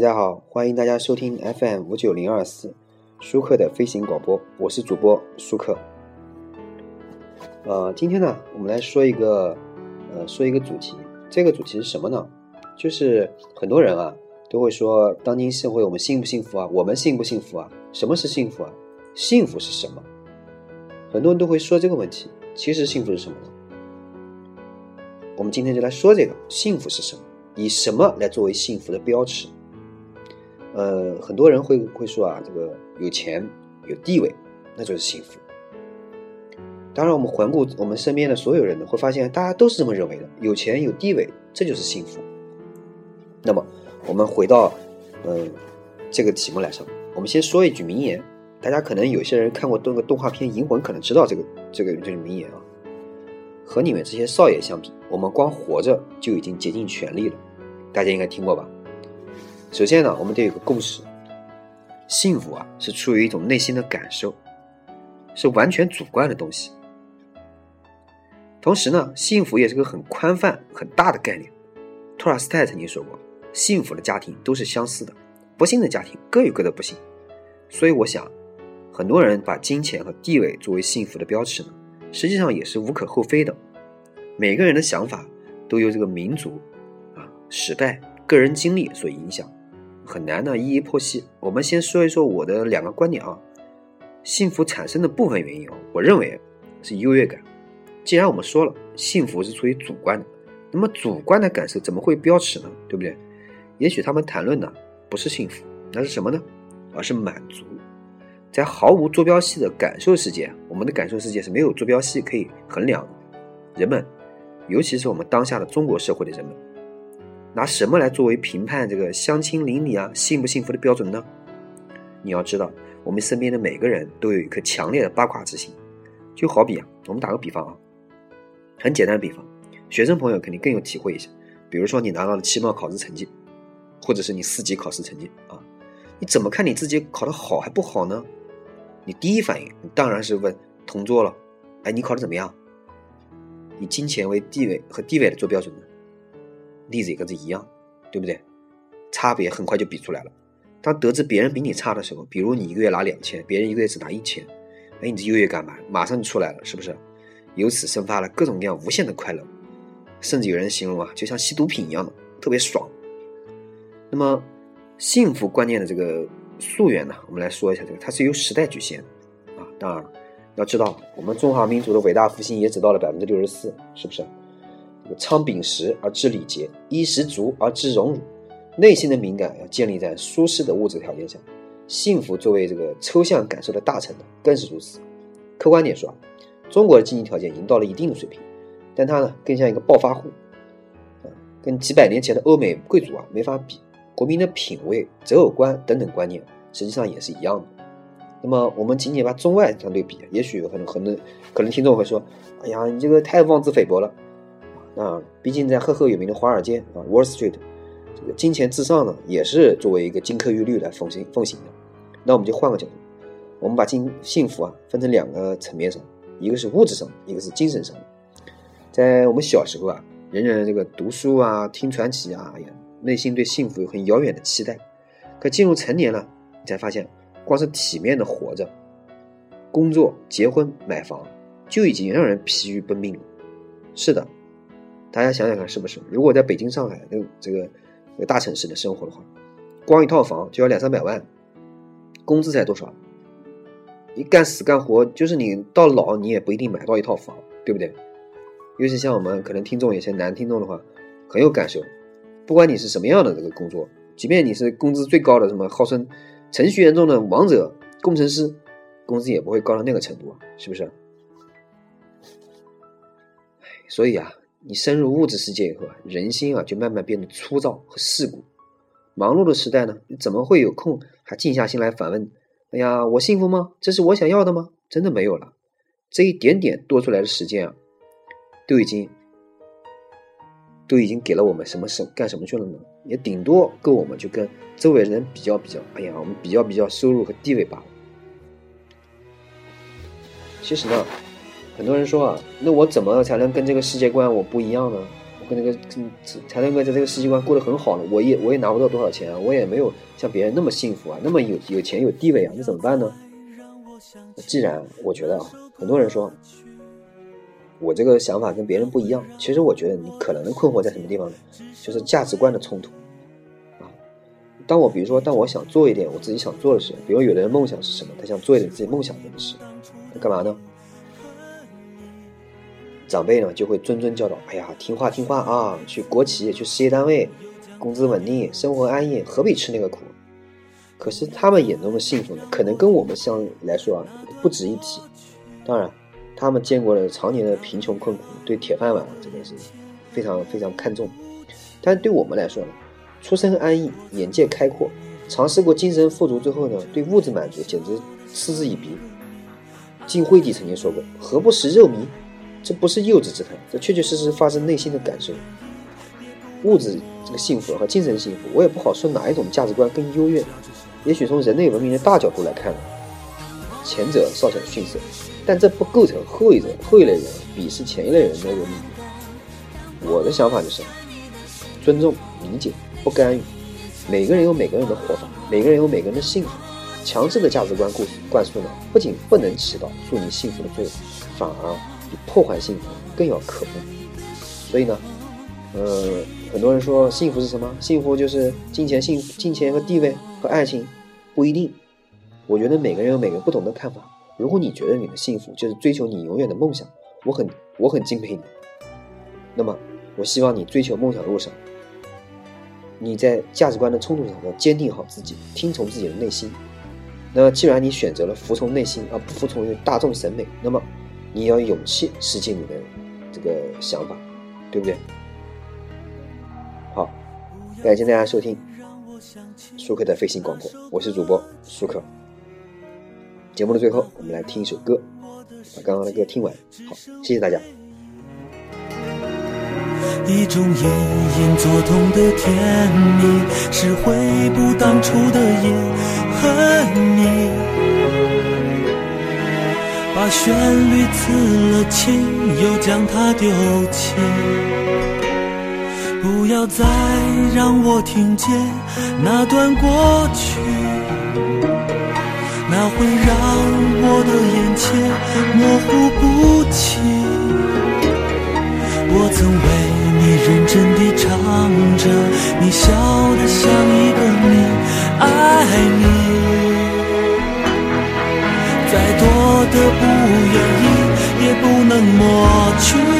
大家好，欢迎大家收听 FM 五九零二四舒克的飞行广播，我是主播舒克。呃，今天呢，我们来说一个，呃，说一个主题。这个主题是什么呢？就是很多人啊都会说，当今社会我们幸不幸福啊？我们幸不幸福啊？什么是幸福啊？幸福是什么？很多人都会说这个问题。其实幸福是什么呢？我们今天就来说这个幸福是什么？以什么来作为幸福的标尺？呃，很多人会会说啊，这个有钱有地位，那就是幸福。当然，我们环顾我们身边的所有人呢，会发现大家都是这么认为的：有钱有地位，这就是幸福。那么，我们回到嗯这个题目来上，我们先说一句名言，大家可能有些人看过动个动画片《银魂》，可能知道这个这个这个名言啊。和你们这些少爷相比，我们光活着就已经竭尽全力了。大家应该听过吧？首先呢，我们得有个共识：幸福啊，是出于一种内心的感受，是完全主观的东西。同时呢，幸福也是个很宽泛、很大的概念。托尔斯泰曾经说过：“幸福的家庭都是相似的，不幸的家庭各有各的不幸。”所以，我想，很多人把金钱和地位作为幸福的标尺呢。实际上也是无可厚非的。每个人的想法都由这个民族、啊时代、个人经历所影响，很难呢一一剖析。我们先说一说我的两个观点啊。幸福产生的部分原因啊，我认为是优越感。既然我们说了幸福是出于主观的，那么主观的感受怎么会标尺呢？对不对？也许他们谈论的不是幸福，那是什么呢？而是满足。在毫无坐标系的感受世界，我们的感受世界是没有坐标系可以衡量的。人们，尤其是我们当下的中国社会的人们，拿什么来作为评判这个相亲邻里啊幸不幸福的标准呢？你要知道，我们身边的每个人都有一颗强烈的八卦之心。就好比啊，我们打个比方啊，很简单的比方，学生朋友肯定更有体会一些。比如说你拿到了期末考试成绩，或者是你四级考试成绩啊，你怎么看你自己考得好还不好呢？你第一反应，当然是问同桌了，哎，你考的怎么样？以金钱为地位和地位的做标准呢？例子也跟这一样，对不对？差别很快就比出来了。当得知别人比你差的时候，比如你一个月拿两千，别人一个月只拿一千，哎，你这优越感嘛，马上就出来了，是不是？由此生发了各种各样无限的快乐，甚至有人形容啊，就像吸毒品一样的，特别爽。那么，幸福观念的这个。溯源呢，我们来说一下这个，它是由时代局限啊。当然了，要知道我们中华民族的伟大复兴也只到了百分之六十四，是不是？仓秉实而知礼节，衣食足而知荣辱，内心的敏感要建立在舒适的物质条件下。幸福作为这个抽象感受的大成呢，更是如此。客观点说，中国的经济条件已经到了一定的水平，但它呢，更像一个暴发户啊，跟几百年前的欧美贵族啊没法比。国民的品味、择偶观等等观念，实际上也是一样的。那么，我们仅仅把中外相对比，也许有很多很多可能听众会说：“哎呀，你这个太妄自菲薄了。”啊，毕竟在赫赫有名的华尔街啊，Wall Street，这个金钱至上呢，也是作为一个金科玉律来奉行奉行的。那我们就换个角度，我们把金幸福啊分成两个层面上，一个是物质上，一个是精神上。在我们小时候啊，人人这个读书啊，听传奇啊，呀。内心对幸福有很遥远的期待，可进入成年了，你才发现，光是体面的活着、工作、结婚、买房，就已经让人疲于奔命了。是的，大家想想看，是不是？如果在北京、上海这个这个大城市的生活的话，光一套房就要两三百万，工资才多少？你干死干活，就是你到老，你也不一定买到一套房，对不对？尤其像我们可能听众有些男听众的话，很有感受。不管你是什么样的这个工作，即便你是工资最高的，什么号称程序员中的王者工程师，工资也不会高到那个程度啊，是不是？所以啊，你深入物质世界以后啊，人心啊就慢慢变得粗糙和世故。忙碌的时代呢，你怎么会有空还静下心来反问？哎呀，我幸福吗？这是我想要的吗？真的没有了。这一点点多出来的时间啊，都已经。都已经给了我们什么什干什么去了呢？也顶多够我们就跟周围人比较比较。哎呀，我们比较比较收入和地位罢了。其实呢，很多人说啊，那我怎么才能跟这个世界观我不一样呢？我跟那个柴东哥在这个世界观过得很好呢，我也我也拿不到多少钱啊，我也没有像别人那么幸福啊，那么有有钱有地位啊，那怎么办呢？既然我觉得啊，很多人说我这个想法跟别人不一样，其实我觉得你可能的困惑在什么地方呢？就是价值观的冲突啊。当我比如说，当我想做一点我自己想做的事，比如有的人梦想是什么？他想做一点自己梦想做的事，他干嘛呢？长辈呢就会谆谆教导：“哎呀，听话听话啊，去国企，去事业单位，工资稳定，生活安逸，何必吃那个苦？”可是他们眼中的幸福呢，可能跟我们相来说啊不值一提。当然，他们见过了常年的贫穷困苦，对铁饭碗这个是非常非常看重。但对我们来说呢，出身安逸，眼界开阔，尝试过精神富足之后呢，对物质满足简直嗤之以鼻。晋惠帝曾经说过：“何不食肉糜？”这不是幼稚之谈，这确确实实发自内心的感受。物质这个幸福和精神幸福，我也不好说哪一种价值观更优越。也许从人类文明的大角度来看，前者稍显逊色，但这不构成后一者后一类人鄙视前一类人的文明。我的想法就是，尊重、理解、不干预。每个人有每个人的活法，每个人有每个人的幸福。强制的价值观故事灌输呢，不仅不能起到助你幸福的作用，反而。比破坏幸福更要可怖，所以呢，呃，很多人说幸福是什么？幸福就是金钱、幸福金钱和地位和爱情，不一定。我觉得每个人有每个不同的看法。如果你觉得你的幸福就是追求你永远的梦想，我很我很敬佩你。那么，我希望你追求梦想的路上，你在价值观的冲突上要坚定好自己，听从自己的内心。那既然你选择了服从内心而不服从于大众审美，那么。你要有勇气实现你的这个想法，对不对？好，感谢大家收听舒克的飞行广播，我是主播舒克。节目的最后，我们来听一首歌，把刚刚的歌听完。好，谢谢大家。一种隐隐作痛的甜蜜，是回不当初的也恨把旋律刺了青，又将它丢弃。不要再让我听见那段过去，那会让我的眼前模糊不清。我曾为你认真地唱着，你笑得像一个谜，爱你。能抹去。